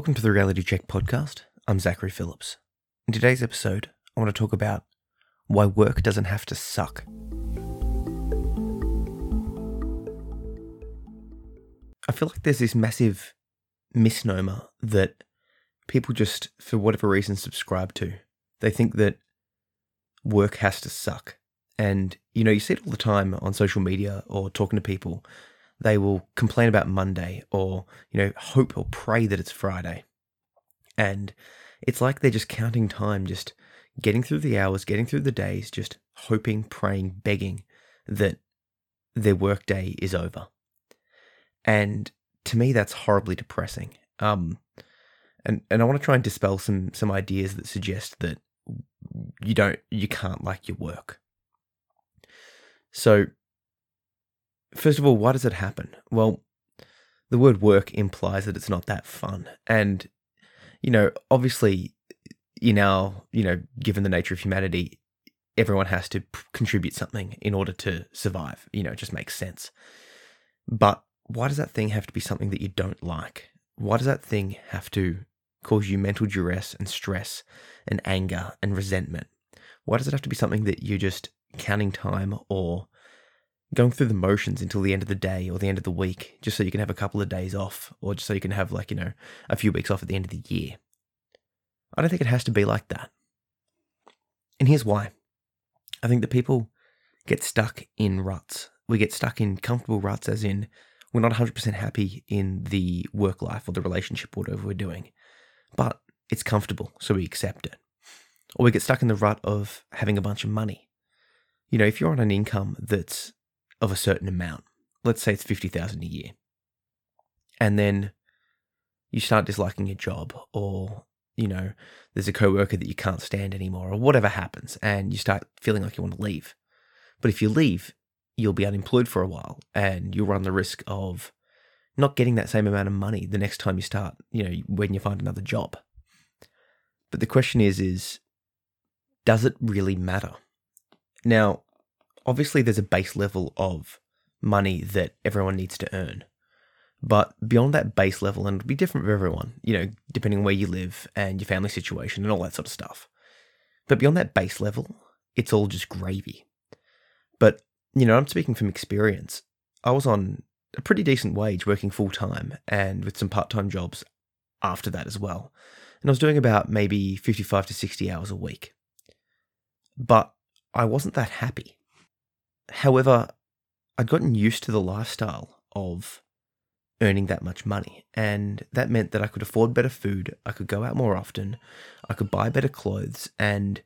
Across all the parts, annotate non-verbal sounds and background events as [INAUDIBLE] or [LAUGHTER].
Welcome to the Reality Check podcast. I'm Zachary Phillips. In today's episode, I want to talk about why work doesn't have to suck. I feel like there's this massive misnomer that people just, for whatever reason, subscribe to. They think that work has to suck. And, you know, you see it all the time on social media or talking to people they will complain about Monday or, you know, hope or pray that it's Friday. And it's like they're just counting time, just getting through the hours, getting through the days, just hoping, praying, begging that their workday is over. And to me, that's horribly depressing. Um, and and I want to try and dispel some some ideas that suggest that you don't you can't like your work. So First of all, why does it happen? Well, the word work implies that it's not that fun. And, you know, obviously, you know, given the nature of humanity, everyone has to p- contribute something in order to survive. You know, it just makes sense. But why does that thing have to be something that you don't like? Why does that thing have to cause you mental duress and stress and anger and resentment? Why does it have to be something that you're just counting time or going through the motions until the end of the day or the end of the week, just so you can have a couple of days off, or just so you can have, like, you know, a few weeks off at the end of the year. I don't think it has to be like that. And here's why I think that people get stuck in ruts. We get stuck in comfortable ruts, as in, we're not 100% happy in the work life or the relationship, whatever we're doing, but it's comfortable, so we accept it. Or we get stuck in the rut of having a bunch of money. You know, if you're on an income that's of a certain amount. Let's say it's 50,000 a year. And then you start disliking your job or you know, there's a coworker that you can't stand anymore or whatever happens and you start feeling like you want to leave. But if you leave, you'll be unemployed for a while and you'll run the risk of not getting that same amount of money the next time you start, you know, when you find another job. But the question is is does it really matter? Now, obviously there's a base level of money that everyone needs to earn. But beyond that base level, and it'll be different for everyone, you know, depending on where you live and your family situation and all that sort of stuff. But beyond that base level, it's all just gravy. But, you know, I'm speaking from experience. I was on a pretty decent wage working full time and with some part time jobs after that as well. And I was doing about maybe 55 to 60 hours a week. But I wasn't that happy. However, I'd gotten used to the lifestyle of earning that much money. And that meant that I could afford better food, I could go out more often, I could buy better clothes, and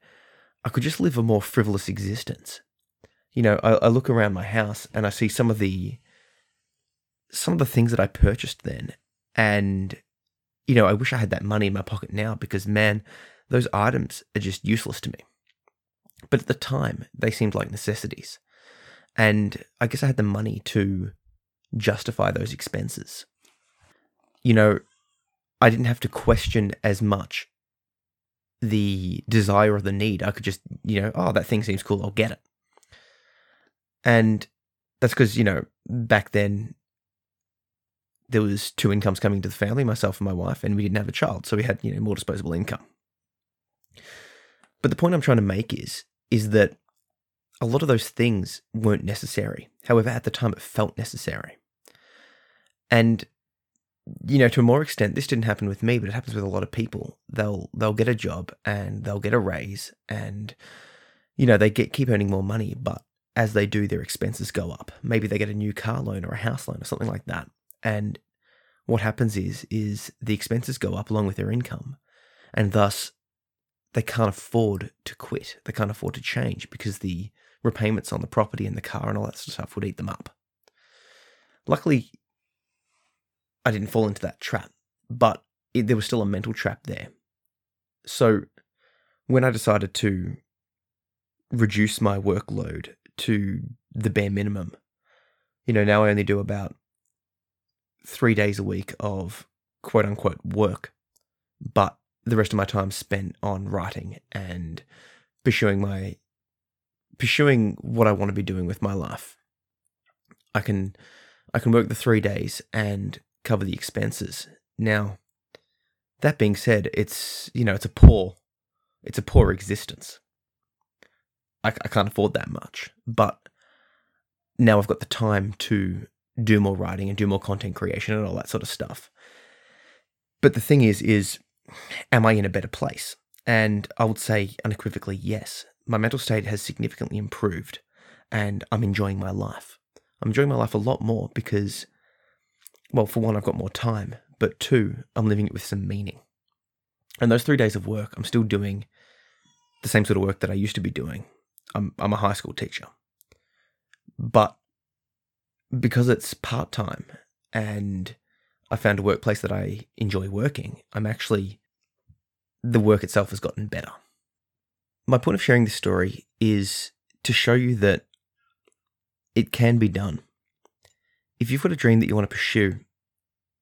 I could just live a more frivolous existence. You know, I, I look around my house and I see some of the some of the things that I purchased then, and you know, I wish I had that money in my pocket now because man, those items are just useless to me. But at the time, they seemed like necessities. And I guess I had the money to justify those expenses. You know, I didn't have to question as much the desire or the need. I could just, you know, oh, that thing seems cool, I'll get it. And that's because, you know, back then there was two incomes coming to the family, myself and my wife, and we didn't have a child, so we had, you know, more disposable income. But the point I'm trying to make is is that a lot of those things weren't necessary. However, at the time, it felt necessary. And you know, to a more extent, this didn't happen with me, but it happens with a lot of people. They'll they'll get a job and they'll get a raise, and you know they get keep earning more money, but as they do, their expenses go up. Maybe they get a new car loan or a house loan or something like that, and what happens is is the expenses go up along with their income, and thus they can't afford to quit. They can't afford to change because the repayments on the property and the car and all that sort of stuff would eat them up. Luckily, I didn't fall into that trap, but it, there was still a mental trap there. So when I decided to reduce my workload to the bare minimum, you know, now I only do about three days a week of quote unquote work, but the rest of my time spent on writing and pursuing my pursuing what I want to be doing with my life. I can I can work the 3 days and cover the expenses. Now, That being said, it's you know it's a poor, it's a poor existence. I, I can't afford that much, but now I've got the time to do more writing and do more content creation and all that sort of stuff. But the thing is, is am I in a better place? And I would say unequivocally yes. My mental state has significantly improved and I'm enjoying my life. I'm enjoying my life a lot more because, well, for one, I've got more time, but two, I'm living it with some meaning. And those three days of work, I'm still doing the same sort of work that I used to be doing. I'm, I'm a high school teacher. But because it's part time and I found a workplace that I enjoy working, I'm actually, the work itself has gotten better. My point of sharing this story is to show you that it can be done. If you've got a dream that you want to pursue,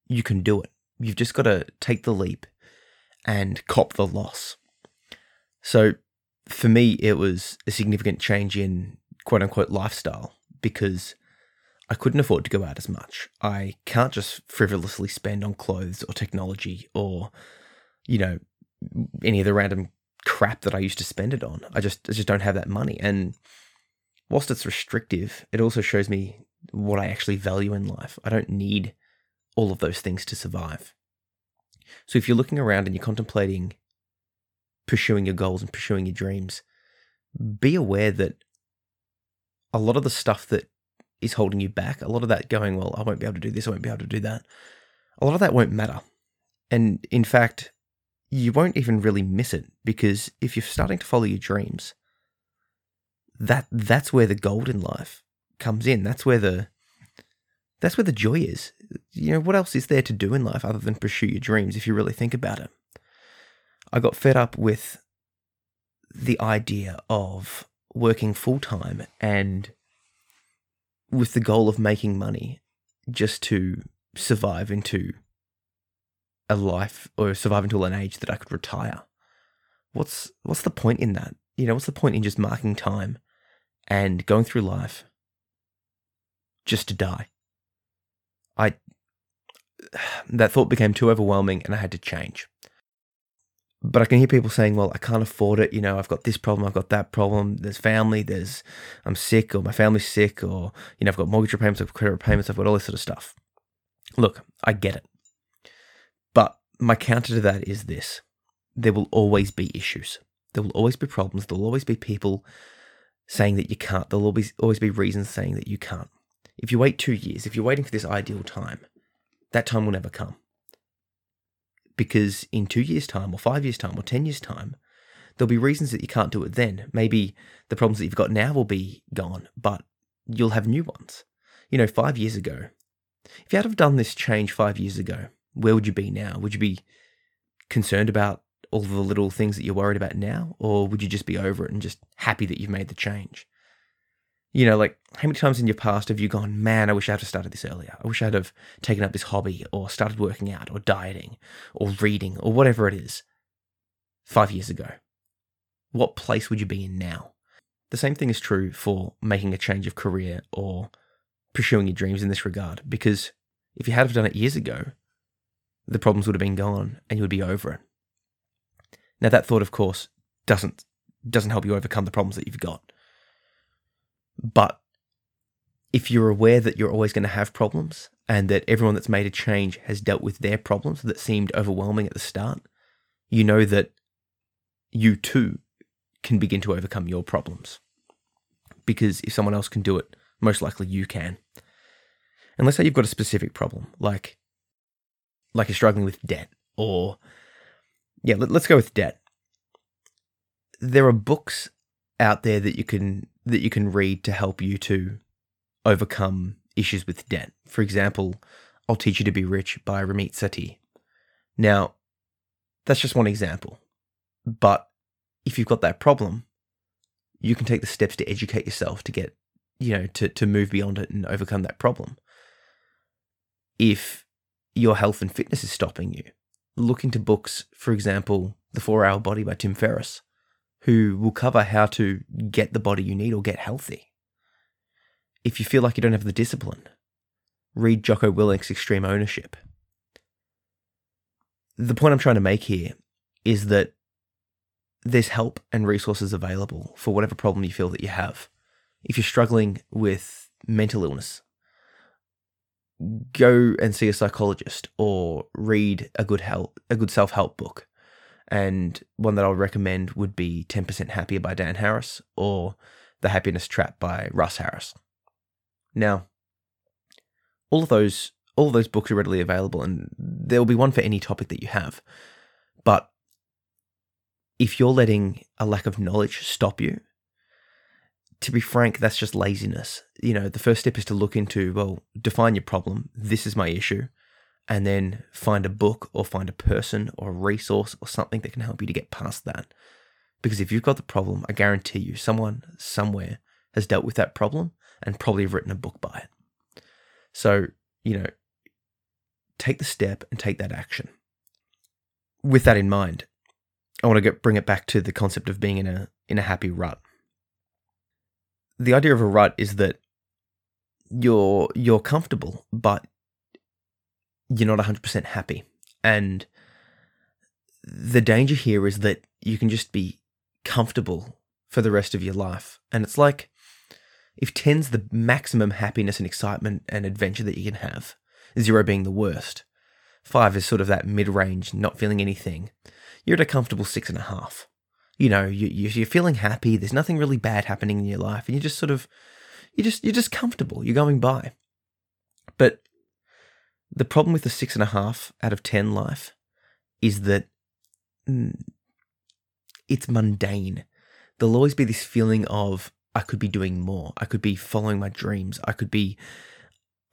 you can do it. You've just got to take the leap and cop the loss. So for me, it was a significant change in quote unquote lifestyle because I couldn't afford to go out as much. I can't just frivolously spend on clothes or technology or, you know, any of the random crap that I used to spend it on. I just I just don't have that money. And whilst it's restrictive, it also shows me what I actually value in life. I don't need all of those things to survive. So if you're looking around and you're contemplating pursuing your goals and pursuing your dreams, be aware that a lot of the stuff that is holding you back. A lot of that going, well, I won't be able to do this, I won't be able to do that. A lot of that won't matter. And in fact, you won't even really miss it because if you're starting to follow your dreams, that that's where the gold in life comes in. That's where the that's where the joy is. You know, what else is there to do in life other than pursue your dreams if you really think about it? I got fed up with the idea of working full time and with the goal of making money just to survive into a life or survive until an age that I could retire. What's what's the point in that? You know, what's the point in just marking time and going through life just to die? I [SIGHS] that thought became too overwhelming and I had to change but I can hear people saying, well, I can't afford it. You know, I've got this problem, I've got that problem. There's family, there's, I'm sick, or my family's sick, or, you know, I've got mortgage repayments, I've got credit repayments, I've got all this sort of stuff. Look, I get it. But my counter to that is this there will always be issues. There will always be problems. There will always be people saying that you can't. There'll always, always be reasons saying that you can't. If you wait two years, if you're waiting for this ideal time, that time will never come because in two years' time, or five years' time, or 10 years' time, there'll be reasons that you can't do it then. Maybe the problems that you've got now will be gone, but you'll have new ones. You know, five years ago, if you had have done this change five years ago, where would you be now? Would you be concerned about all the little things that you're worried about now? Or would you just be over it and just happy that you've made the change? You know, like how many times in your past have you gone, man, I wish I'd have started this earlier. I wish I'd have taken up this hobby or started working out or dieting or reading or whatever it is five years ago. What place would you be in now? The same thing is true for making a change of career or pursuing your dreams in this regard, because if you had have done it years ago, the problems would have been gone and you would be over it. Now that thought, of course, doesn't doesn't help you overcome the problems that you've got. But if you're aware that you're always going to have problems and that everyone that's made a change has dealt with their problems that seemed overwhelming at the start, you know that you too can begin to overcome your problems. Because if someone else can do it, most likely you can. And let's say you've got a specific problem, like like you're struggling with debt, or yeah, let, us go with debt. There are books out there that you can that you can read to help you to overcome issues with debt. For example, I'll Teach You to Be Rich by Ramit Sethi. Now, that's just one example. But if you've got that problem, you can take the steps to educate yourself to get, you know, to, to move beyond it and overcome that problem. If your health and fitness is stopping you, look into books, for example, The Four Hour Body by Tim Ferriss who will cover how to get the body you need or get healthy. If you feel like you don't have the discipline, read Jocko Willink's Extreme Ownership. the point I'm trying to make here is that there's help and resources available for whatever problem you feel that you have. If you're struggling with mental illness, go and see a psychologist or read a good help a good self-help book. And one that I would recommend would be 10% Happier by Dan Harris or The Happiness Trap by Russ Harris. Now, all of those all of those books are readily available and there will be one for any topic that you have. But if you're letting a lack of knowledge stop you, to be frank, that's just laziness. You know, the first step is to look into, well, define your problem. This is my issue. And then find a book or find a person or a resource or something that can help you to get past that. Because if you've got the problem, I guarantee you someone somewhere has dealt with that problem and probably have written a book by it. So, you know, take the step and take that action. With that in mind, I want to get, bring it back to the concept of being in a in a happy rut. The idea of a rut is that you're you're comfortable, but you're not 100% happy. And the danger here is that you can just be comfortable for the rest of your life. And it's like if 10's the maximum happiness and excitement and adventure that you can have, zero being the worst, five is sort of that mid range, not feeling anything, you're at a comfortable six and a half. You know, you, you're feeling happy. There's nothing really bad happening in your life, and you're just sort of, you just you're just comfortable. You're going by. But the problem with the six and a half out of ten life is that mm, it's mundane. There'll always be this feeling of I could be doing more. I could be following my dreams. I could be.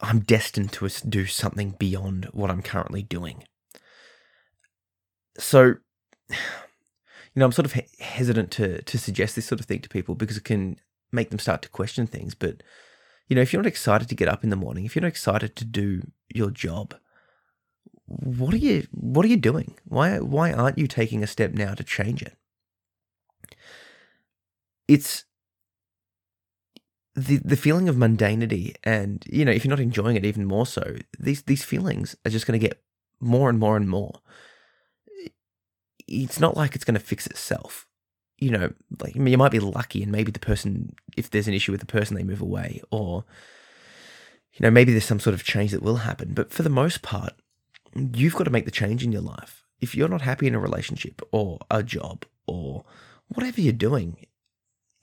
I'm destined to do something beyond what I'm currently doing. So [SIGHS] you know, I'm sort of hesitant to to suggest this sort of thing to people because it can make them start to question things. But you know, if you're not excited to get up in the morning, if you're not excited to do your job, what are you what are you doing? Why why aren't you taking a step now to change it? It's the the feeling of mundanity and you know if you're not enjoying it even more so these these feelings are just going to get more and more and more it's not like it's going to fix itself. You know, like you might be lucky, and maybe the person, if there's an issue with the person, they move away, or you know, maybe there's some sort of change that will happen. But for the most part, you've got to make the change in your life. If you're not happy in a relationship or a job or whatever you're doing,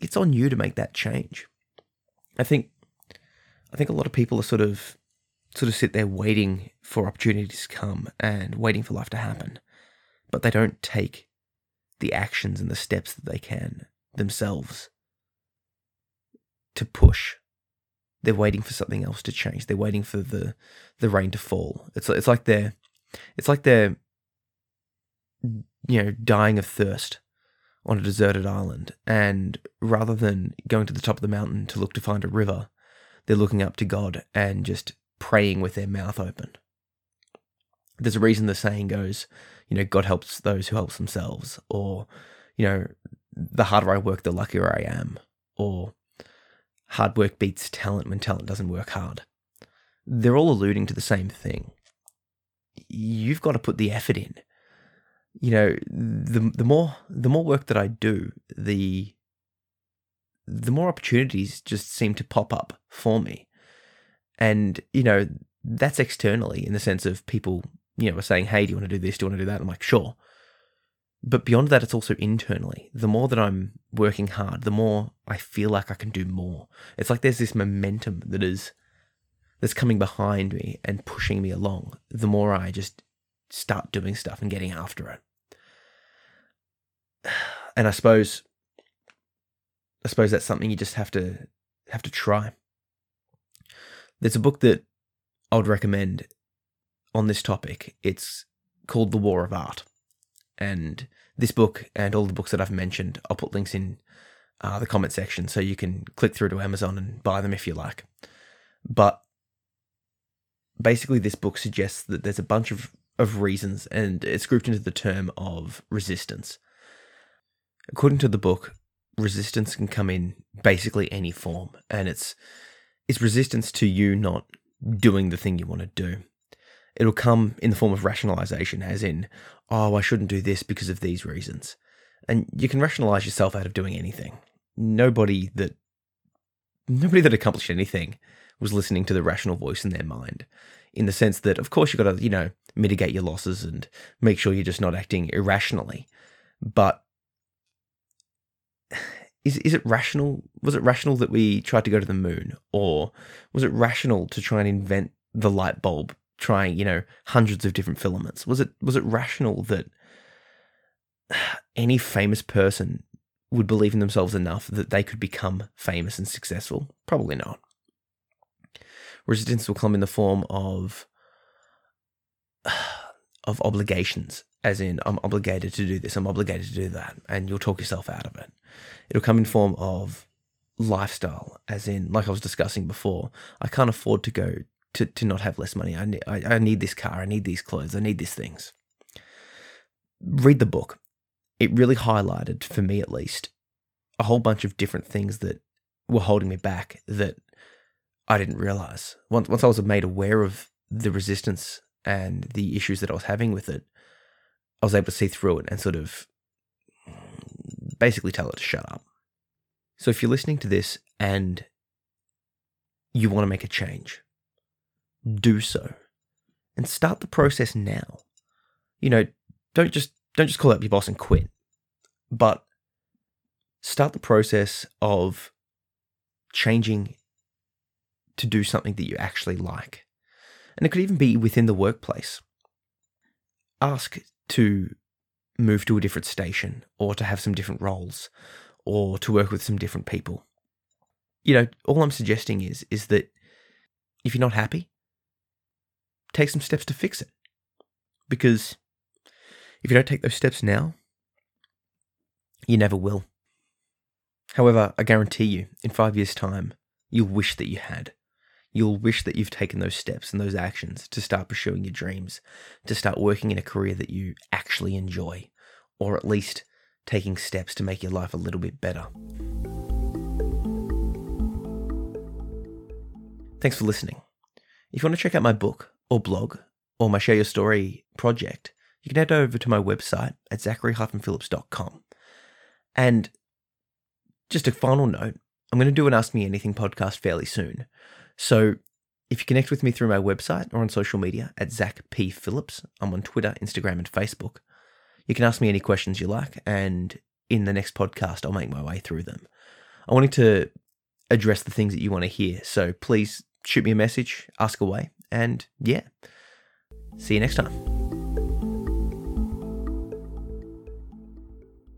it's on you to make that change. I think I think a lot of people are sort of sort of sit there waiting for opportunities to come and waiting for life to happen but they don't take the actions and the steps that they can themselves to push. They're waiting for something else to change. They're waiting for the the rain to fall. It's it's like they're it's like they're you know dying of thirst on a deserted island, and rather than going to the top of the mountain to look to find a river, they're looking up to God and just praying with their mouth open. There's a reason the saying goes, you know, God helps those who help themselves, or, you know, the harder I work, the luckier I am, or hard work beats talent when talent doesn't work hard. They're all alluding to the same thing. You've got to put the effort in. You know, the the more the more work that I do, the the more opportunities just seem to pop up for me. And, you know, that's externally in the sense of people you know, are saying, hey, do you want to do this? Do you want to do that? I'm like, sure. But beyond that, it's also internally. The more that I'm working hard, the more I feel like I can do more. It's like there's this momentum that is that's coming behind me and pushing me along. The more I just start doing stuff and getting after it. [SIGHS] And I suppose I suppose that's something you just have to have to try. There's a book that I would recommend on this topic. It's called The War of Art. And this book and all the books that I've mentioned, I'll put links in uh, the comment section so you can click through to Amazon and buy them if you like. But basically, this book suggests that there's a bunch of, of reasons, and it's grouped into the term of resistance. According to the book, resistance can come in basically any form, and it's it's resistance to you not doing the thing you want to do. It'll come in the form of rationalization, as in, oh, I shouldn't do this because of these reasons. And you can rationalize yourself out of doing anything. Nobody that nobody that accomplished anything was listening to the rational voice in their mind. In the sense that, of course, you've got to, you know, mitigate your losses and make sure you're just not acting irrationally. But [SIGHS] is is it rational? Was it rational that we tried to go to the moon, or was it rational to try and invent the light bulb, trying you know hundreds of different filaments? Was it was it rational that [SIGHS] any famous person would believe in themselves enough that they could become famous and successful? Probably not. Resistance will come in the form of [SIGHS] of obligations, as in I'm obligated to do this, I'm obligated to do that, and you'll talk yourself out of it. It'll come in form of lifestyle, as in like I was discussing before. I can't afford to go to, to not have less money. I need, I, I need this car, I need these clothes, I need these things. Read the book. It really highlighted, for me at least, a whole bunch of different things that were holding me back that I didn't realize. Once, once I was made aware of the resistance and the issues that I was having with it, I was able to see through it and sort of basically tell it to shut up. So if you're listening to this and you want to make a change, do so and start the process now. You know, don't just don't just call up your boss and quit, but start the process of changing to do something that you actually like. And it could even be within the workplace. Ask to move to a different station or to have some different roles or to work with some different people. You know, all I'm suggesting is is that if you're not happy, take some steps to fix it. Because if you don't take those steps now, you never will. However, I guarantee you, in five years' time, you'll wish that you had you'll wish that you've taken those steps and those actions to start pursuing your dreams, to start working in a career that you actually enjoy, or at least taking steps to make your life a little bit better. Thanks for listening. If you want to check out my book or blog or my Share Your Story project, you can head over to my website at zachary-phillips.com. And just a final note, I'm going to do an Ask Me Anything podcast fairly soon. So if you connect with me through my website or on social media at Zach P. Phillips, I'm on Twitter, Instagram, and Facebook. You can ask me any questions you like, and in the next podcast, I'll make my way through them. I wanted to address the things that you want to hear, so please shoot me a message, ask away, and yeah, see you next time.